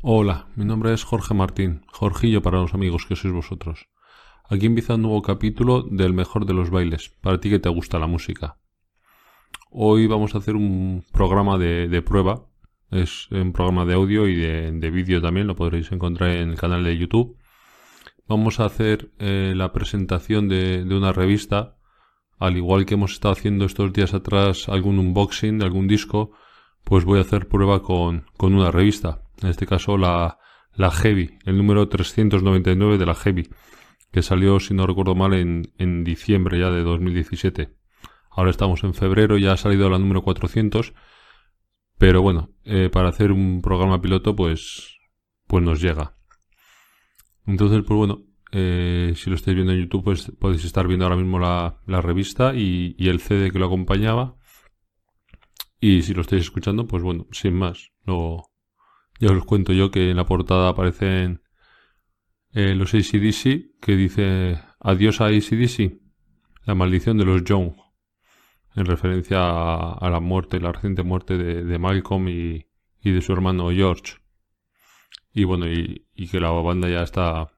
Hola, mi nombre es Jorge Martín, Jorgillo para los amigos que sois vosotros. Aquí empieza un nuevo capítulo del mejor de los bailes, para ti que te gusta la música. Hoy vamos a hacer un programa de, prueba, es un programa de audio y de, vídeo también, lo podréis encontrar en el canal de YouTube. Vamos a hacer eh, la presentación de, de una revista, al igual que hemos estado haciendo estos días atrás algún unboxing de algún disco, pues voy a hacer prueba con, con una revista en este caso la, la Heavy, el número 399 de la Heavy, que salió, si no recuerdo mal, en, en diciembre ya de 2017. Ahora estamos en febrero, ya ha salido la número 400, pero bueno, eh, para hacer un programa piloto, pues, pues nos llega. Entonces, pues bueno, eh, si lo estáis viendo en YouTube, pues podéis estar viendo ahora mismo la, la revista y, y, el CD que lo acompañaba. Y si lo estáis escuchando, pues bueno, sin más, lo, ya os cuento yo que en la portada aparecen eh, los ACDC, que dice adiós a ACDC, la maldición de los Young, en referencia a, la muerte, la reciente muerte de, Malcolm y, de su hermano George. Y bueno, y, que la banda ya está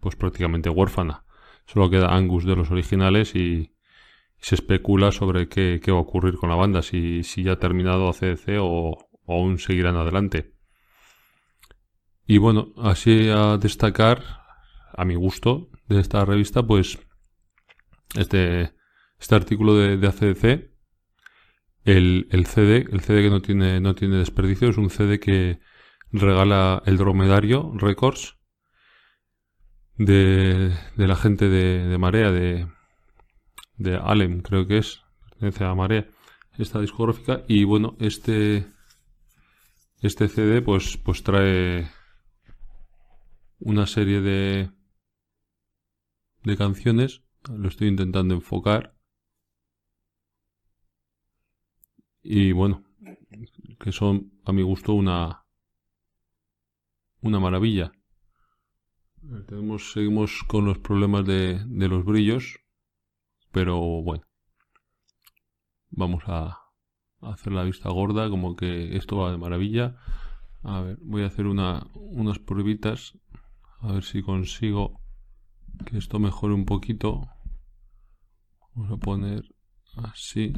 pues prácticamente huérfana. Solo queda Angus de los originales y, se especula sobre qué, va a ocurrir con la banda, si, si ya ha terminado ACDC o, o aún seguirán adelante. Y bueno, así a destacar, a mi gusto, de esta revista, pues este, este artículo de, de ACDC, el, el, CD, el CD que no tiene, no tiene desperdicio, es un CD que regala el Dromedario Records de, de la gente de, de Marea, de, de Alem, creo que es, pertenece a Marea, esta discográfica. Y bueno, este, este CD pues, pues trae una serie de, de canciones. Lo estoy intentando enfocar. Y bueno, que son a mi gusto una, una maravilla. Tenemos, seguimos con los problemas de, de los brillos, pero bueno, vamos a, hacer la vista gorda, como que esto va de maravilla. A ver, voy a hacer una, unas pruebitas a ver si consigo que esto mejore un poquito. Vamos a poner así.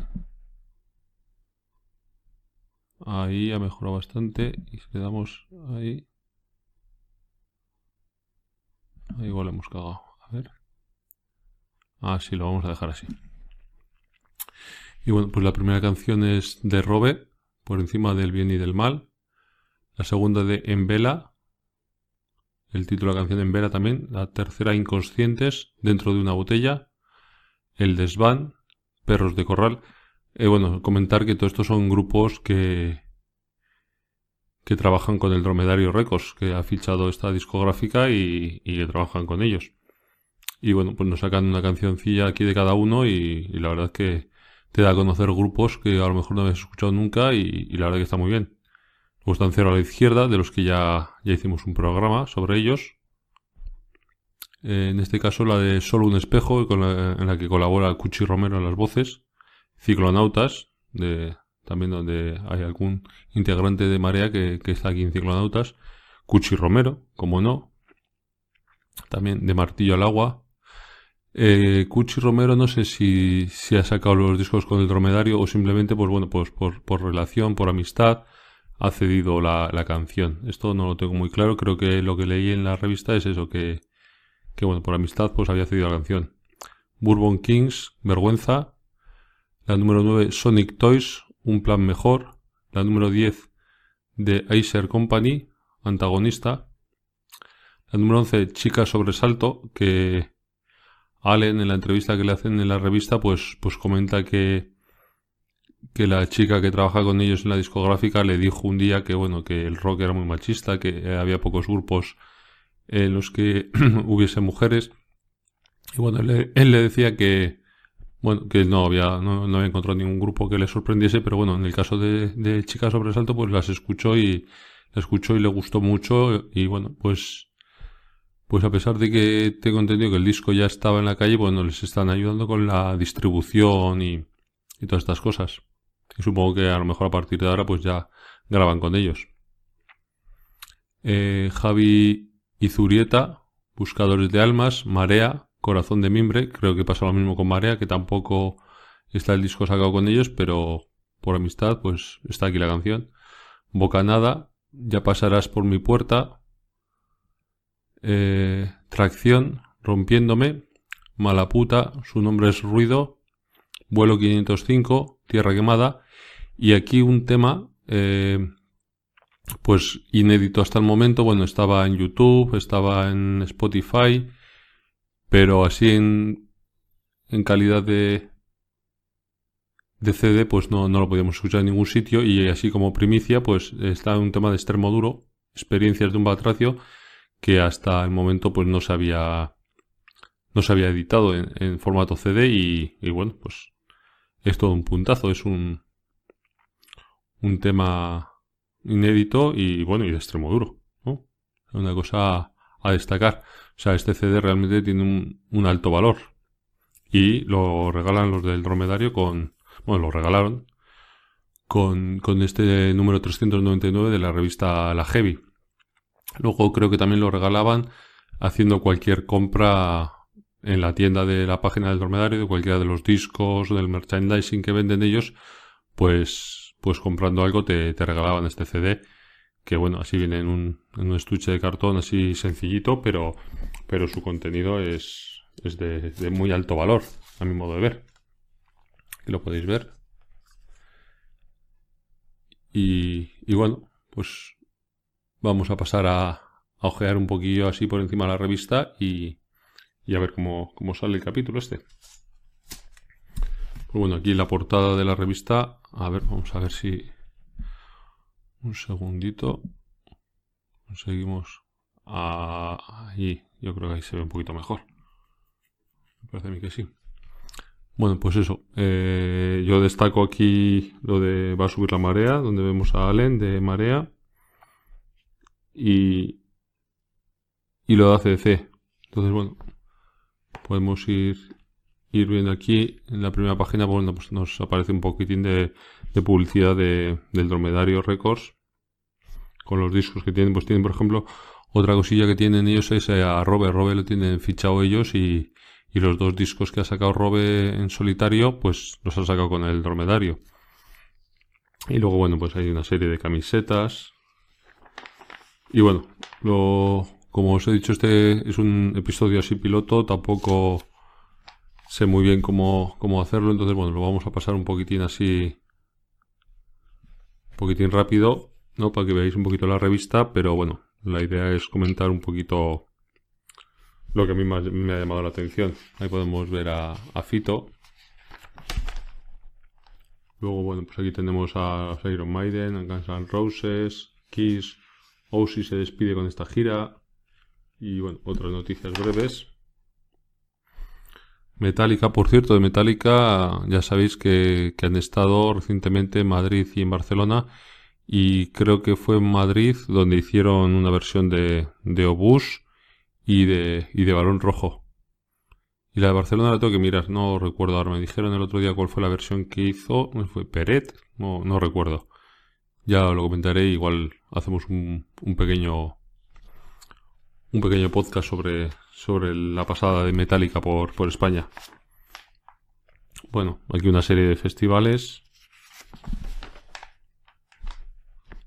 Ahí ha mejorado bastante. Y si le damos ahí. Ahí igual hemos cagado. A ver. Así lo vamos a dejar así. Y bueno, pues la primera canción es de Robe, por encima del bien y del mal. La segunda de En Vela, el título de la canción en Vera también, la tercera Inconscientes, dentro de una botella, el desván, Perros de Corral. Eh, bueno, comentar que todos estos son grupos que, que trabajan con el Dromedario Records, que ha fichado esta discográfica y, que trabajan con ellos. Y bueno, pues nos sacan una cancioncilla aquí de cada uno y, la verdad es que te da a conocer grupos que a lo mejor no habías escuchado nunca y, y la verdad que está muy bien. A la izquierda, de los que ya, ya hicimos un programa sobre ellos. Eh, en este caso la de Solo un espejo, en la que colabora Cuchi Romero en las voces. Ciclonautas, de, también donde hay algún integrante de Marea que, está aquí en Ciclonautas. Cuchi Romero, como no. También de Martillo al Agua. Eh, Cuchi Romero no sé si, si ha sacado los discos con el dromedario o simplemente pues bueno pues por, por relación, por amistad ha cedido la, canción. Esto no lo tengo muy claro, creo que lo que leí en la revista es eso, que, que bueno, por amistad pues había cedido la canción. Bourbon Kings, Vergüenza. La número 9, Sonic Toys, Un Plan Mejor. La número 10, The Acer Company, Antagonista. La número 11, Chica Sobresalto, que Allen en la entrevista que le hacen en la revista pues, pues comenta que que la chica que trabaja con ellos en la discográfica le dijo un día que bueno que el rock era muy machista que había pocos grupos en los que hubiese mujeres. Y bueno él, le decía que bueno que no había no, había encontrado ningún grupo que le sorprendiese pero bueno en el caso de, de chica sobresalto pues las escuchó y la escuchó y le gustó mucho. Y bueno pues pues a pesar de que tengo entendido que el disco ya estaba en la calle bueno les están ayudando con la distribución y, y todas estas cosas y supongo que a lo mejor a partir de ahora pues ya graban con ellos. eh, Javi Izurieta, Buscadores de Almas, Marea, Corazón de Mimbre, creo que pasa lo mismo con Marea, que tampoco está el disco sacado con ellos, pero por amistad, pues está aquí la canción. Bocanada, Ya pasarás por mi puerta, eh, Tracción, Rompiéndome, Mala puta, su nombre es Ruido, Vuelo 505, Tierra quemada, y aquí un tema, eh, pues inédito hasta el momento, bueno, estaba en YouTube, estaba en Spotify, pero así en, en calidad de, de CD, pues no, no lo podíamos escuchar en ningún sitio, y así como primicia, pues está un tema de Extremoduro, experiencias de un batracio, que hasta el momento pues no se había no se había editado en, formato CD y, y, bueno pues es todo un puntazo. Es un un tema inédito y bueno y de extremo duro una cosa a destacar. O sea este CD realmente tiene un, alto valor. Y lo regalan los del dromedario con bueno lo regalaron con, con este número 399 de la revista La Heavy. Luego creo que también lo regalaban haciendo cualquier compra en la tienda de la página del dormitorio, de cualquiera de los discos, del merchandising que venden ellos, pues, pues comprando algo te, te regalaban este CD, que bueno, así viene en un, en un estuche de cartón así sencillito, pero, pero su contenido es, es de, de muy alto valor, a mi modo de ver. Aquí lo podéis ver. Y, y bueno, pues vamos a pasar a, ojear un poquillo así por encima de la revista y, y a ver cómo, cómo, sale el capítulo este. Pues bueno, aquí la portada de la revista. A ver, vamos a ver si... Un segundito. Conseguimos... Ahí, yo creo que ahí se ve un poquito mejor. Me parece a mí que sí. Bueno, pues eso. Eh, yo destaco aquí lo de va a subir la marea, donde vemos a Allen de marea y, y lo de ACDC. Entonces, bueno, podemos ir, ir viendo aquí en la primera página, bueno, pues nos aparece un poquitín de, de publicidad de, del Dromedario Records con los discos que tienen. Pues tienen, por ejemplo, otra cosilla que tienen ellos es eh, a Robe. Robe lo tienen fichado ellos y, y los dos discos que ha sacado Robe en solitario, pues los ha sacado con el Dromedario. Y luego, bueno, pues hay una serie de camisetas, y bueno, lo, como os he dicho, este es un episodio así piloto, tampoco sé muy bien cómo, cómo hacerlo, entonces bueno, lo vamos a pasar un poquitín así, un poquitín rápido, ¿no? Para que veáis un poquito la revista, pero bueno, la idea es comentar un poquito lo que a mí me ha llamado la atención. Ahí podemos ver a, a Fito. Luego, bueno, pues aquí tenemos a Iron Maiden, a Guns N' Roses, Kiss, Ozzy se despide con esta gira. Y bueno, otras noticias breves. Metallica, por cierto, de Metallica ya sabéis que, han estado recientemente en Madrid y en Barcelona. Y creo que fue en Madrid donde hicieron una versión de, de Obús y de, y de Balón Rojo. Y la de Barcelona la tengo que mirar, no recuerdo ahora. Me dijeron el otro día cuál fue la versión que hizo. ¿Fue Peret? No, no recuerdo. Ya lo comentaré, igual hacemos un, pequeño un pequeño podcast sobre, sobre la pasada de Metallica por, por España. Bueno, aquí una serie de festivales,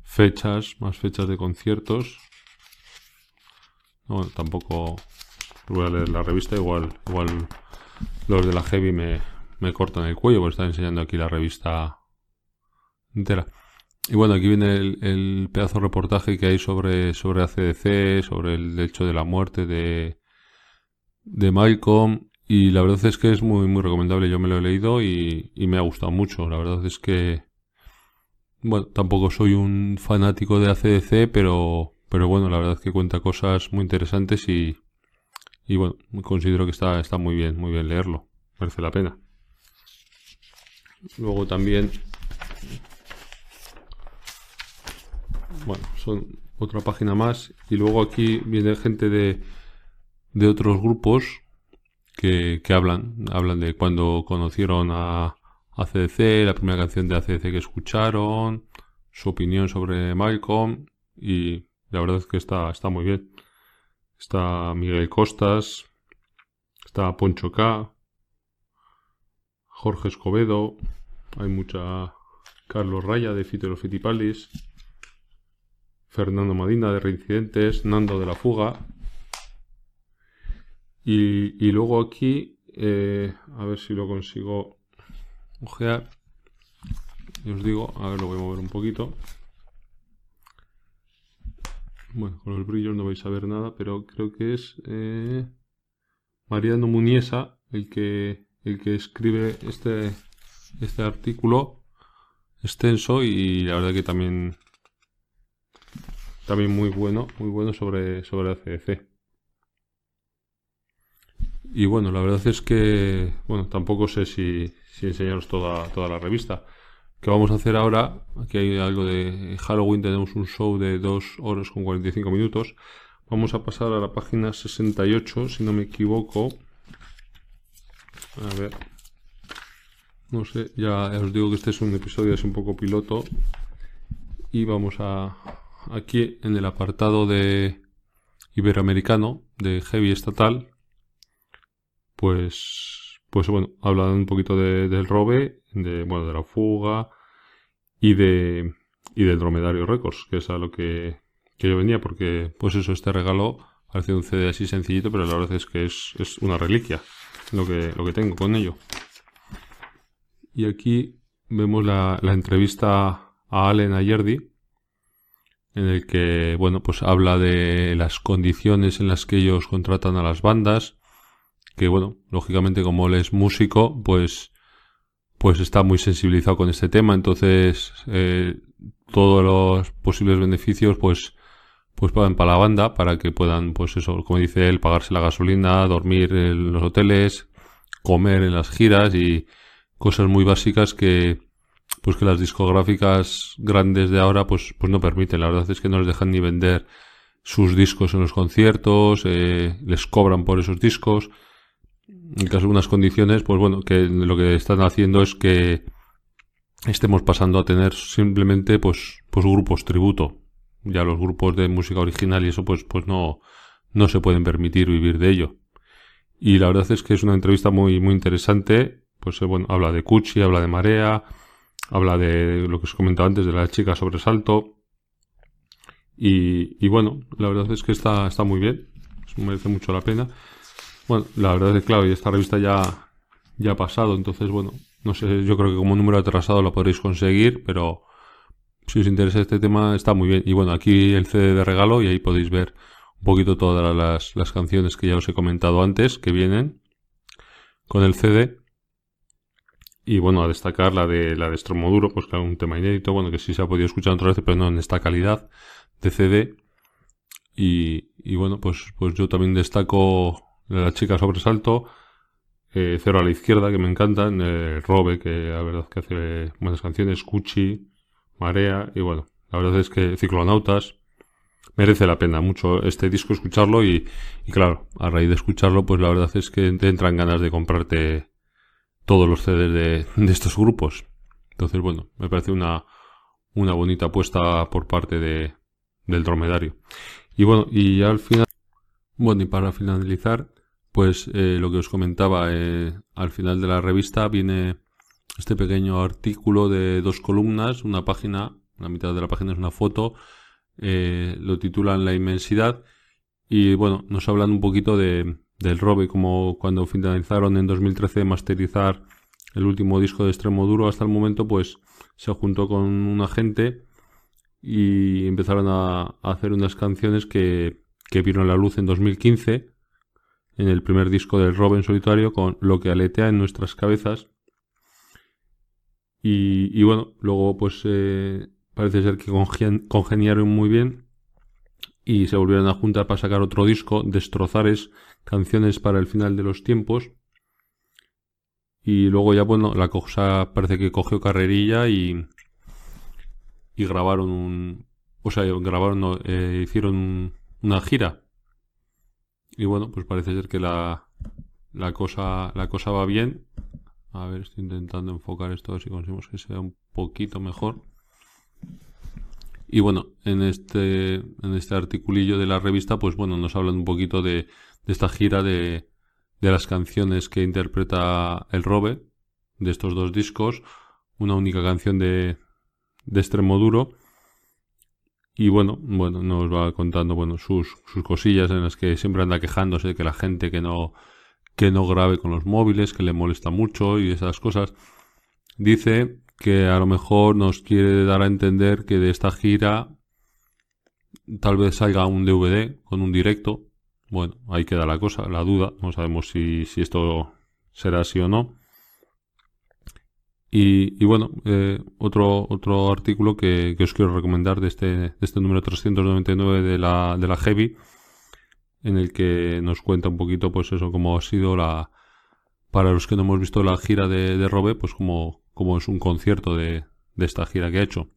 fechas, más fechas de conciertos. Bueno, tampoco voy a leer la revista, igual, igual los de la Heavy me, me cortan el cuello porque están enseñando aquí la revista entera. Y bueno, aquí viene el, pedazo de reportaje que hay sobre, sobre ACDC, sobre el hecho de la muerte de, de Malcolm. Y la verdad es que es muy, muy recomendable. Yo me lo he leído y, y me ha gustado mucho. La verdad es que, bueno, tampoco soy un fanático de ACDC, pero, pero bueno, la verdad es que cuenta cosas muy interesantes y, y bueno, considero que está, está muy bien, muy bien leerlo. Merece la pena. Luego también bueno, son otra página más. Y luego aquí viene gente de, de otros grupos que, que hablan. Hablan de cuando conocieron a ACDC, la primera canción de ACDC que escucharon, su opinión sobre Malcolm. Y la verdad es que está, está muy bien. Está Miguel Costas, está Poncho K, Jorge Escobedo, hay mucha Carlos Raya de Fito Fitipalis, Fernando Madina de Reincidentes, Nando de la Fuga. Y, luego aquí, eh, a ver si lo consigo ojear. Y os digo, a ver, lo voy a mover un poquito. Bueno, con los brillos no vais a ver nada, pero creo que es eh, Mariano Muniesa el que, el que escribe este, este artículo extenso y la verdad que también también muy bueno, muy bueno sobre, sobre ACDC. Y bueno, la verdad es que, bueno, tampoco sé si, si enseñaros toda, toda la revista. ¿Qué vamos a hacer ahora? Aquí hay algo de Halloween, tenemos un show de 2 horas con 45 minutos. Vamos a pasar a la página 68, si no me equivoco. A ver. No sé, ya, os digo que este es un episodio, es un poco piloto. Y vamos a, aquí en el apartado de iberoamericano, de heavy estatal, pues, pues bueno, hablan un poquito del robe, de, bueno, de la fuga y de, y del dromedario records, que es a lo que, yo venía, porque, pues eso, este regalo parece un CD así sencillito, pero la verdad es que es, es una reliquia lo que, lo que tengo con ello. Y aquí vemos la, la entrevista a Allen Ayerdi, en el que, bueno, pues habla de las condiciones en las que ellos contratan a las bandas, que, bueno, lógicamente como él es músico, pues, pues está muy sensibilizado con este tema, entonces eh, todos los posibles beneficios, pues, pues pagan para la banda, para que puedan, pues eso, como dice él, pagarse la gasolina, dormir en los hoteles, comer en las giras y cosas muy básicas que, pues que las discográficas grandes de ahora pues, pues no permiten. La verdad es que no les dejan ni vender sus discos en los conciertos, eh, les cobran por esos discos. En caso de unas condiciones, pues bueno, que lo que están haciendo es que estemos pasando a tener simplemente pues, pues grupos tributo. Ya los grupos de música original y eso pues, pues no, no se pueden permitir vivir de ello. Y la verdad es que es una entrevista muy, muy interesante. Pues eh, bueno, habla de Cuchi, habla de Marea, Habla de lo que os comentaba antes, de la chica sobresalto. Y, y bueno, la verdad es que está, está muy bien. Merece mucho la pena. Bueno, la verdad es que claro, y esta revista ya, ya ha pasado, entonces bueno, no sé, yo creo que como número atrasado lo podréis conseguir, pero si os interesa este tema está muy bien. Y bueno, aquí el CD de regalo y ahí podéis ver un poquito todas las, las canciones que ya os he comentado antes que vienen con el CD. Y bueno, a destacar la de la de Stromoduro, pues claro, un tema inédito, bueno, que sí se ha podido escuchar otra vez, pero no en esta calidad de CD. Y, y bueno, pues, pues yo también destaco la chica sobresalto, eh, Cero a la izquierda, que me encantan, Robe, que la verdad que hace buenas canciones, Cuchi, Marea, y bueno, la verdad es que Ciclonautas merece la pena mucho este disco escucharlo y, y claro, a raíz de escucharlo, pues la verdad es que te entran ganas de comprarte todos los CDs de, estos grupos. Entonces, bueno, me parece una, una bonita apuesta por parte de, del dromedario. Y bueno, y ya al final, bueno, y para finalizar, pues eh, lo que os comentaba, eh, al final de la revista viene este pequeño artículo de dos columnas, una página, la mitad de la página es una foto, eh, lo titulan La inmensidad y bueno, nos hablan un poquito de, del Robe, como cuando finalizaron en 2013 masterizar el último disco de extremo duro hasta el momento, pues se juntó con un agente y empezaron a, hacer unas canciones que, que, vieron la luz en 2015 en el primer disco del Robe en solitario con Lo que aletea en nuestras cabezas. Y, bueno, luego pues eh, parece ser que congeniaron muy bien y se volvieron a juntar para sacar otro disco, Destrozares, canciones para el final de los tiempos. Y luego ya, bueno, la cosa parece que cogió carrerilla y, y grabaron un... O sea, grabaron, eh, hicieron una gira. Y bueno, pues parece ser que la, la, cosa, la cosa va bien. A ver, estoy intentando enfocar esto, a ver si conseguimos que sea un poquito mejor. Y bueno, en este, en este articulillo de la revista, pues bueno, nos hablan un poquito de, de esta gira de, de las canciones que interpreta el Robe, de estos dos discos, una única canción de, de extremo duro. Y bueno, bueno, nos va contando bueno, sus, sus cosillas en las que siempre anda quejándose de que la gente que no, que no grabe con los móviles, que le molesta mucho y esas cosas. Dice que a lo mejor nos quiere dar a entender que de esta gira tal vez salga un DVD con un directo. Bueno, ahí queda la cosa, la duda. No sabemos si, si esto será así o no. Y, bueno, eh, otro, otro artículo que, os quiero recomendar de este, de este número 399 de la, de la Heavy, en el que nos cuenta un poquito, pues eso, cómo ha sido la, para los que no hemos visto la gira de, de Robe, pues como, como es un concierto de, de esta gira que ha hecho.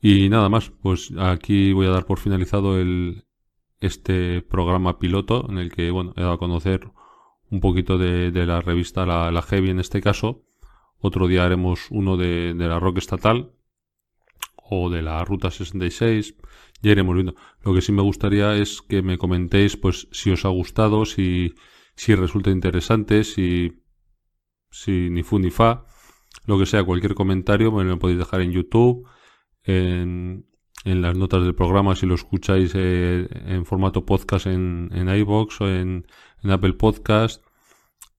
Y nada más, pues aquí voy a dar por finalizado el, este programa piloto en el que, bueno, he dado a conocer un poquito de, la revista la, la, Heavy en este caso. Otro día haremos uno de, de, la Rock Estatal o de la Ruta 66. Ya iremos viendo. Lo que sí me gustaría es que me comentéis pues si os ha gustado, si, si resulta interesante, si, si ni fu ni fa. Lo que sea, cualquier comentario me lo podéis dejar en YouTube, en, en las notas del programa si lo escucháis eh, en formato podcast en, en iVoox o en, en Apple Podcast,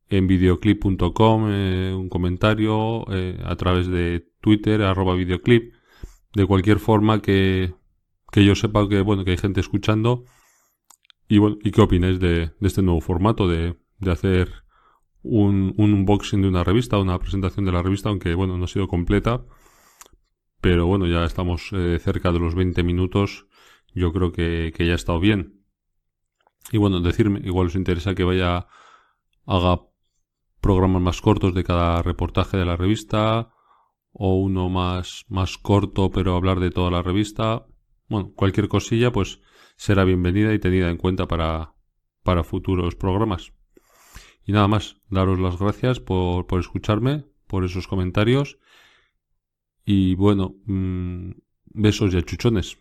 en videoclip.com, eh, un comentario eh, a través de Twitter, arroba videoclip, de cualquier forma que, que yo sepa que, bueno, que hay gente escuchando. Y bueno, ¿y qué opináis de, de este nuevo formato de, de hacer un, un, unboxing de una revista, una presentación de la revista, aunque bueno, no ha sido completa. Pero bueno, ya estamos eh, cerca de los 20 minutos. Yo creo que, que ya ha estado bien. Y bueno, decirme, igual os interesa que vaya, haga programas más cortos de cada reportaje de la revista, o uno más, más corto, pero hablar de toda la revista. Bueno, cualquier cosilla, pues será bienvenida y tenida en cuenta para, para futuros programas. Y nada más, daros las gracias por, por escucharme, por esos comentarios. Y bueno, mmm, besos y achuchones.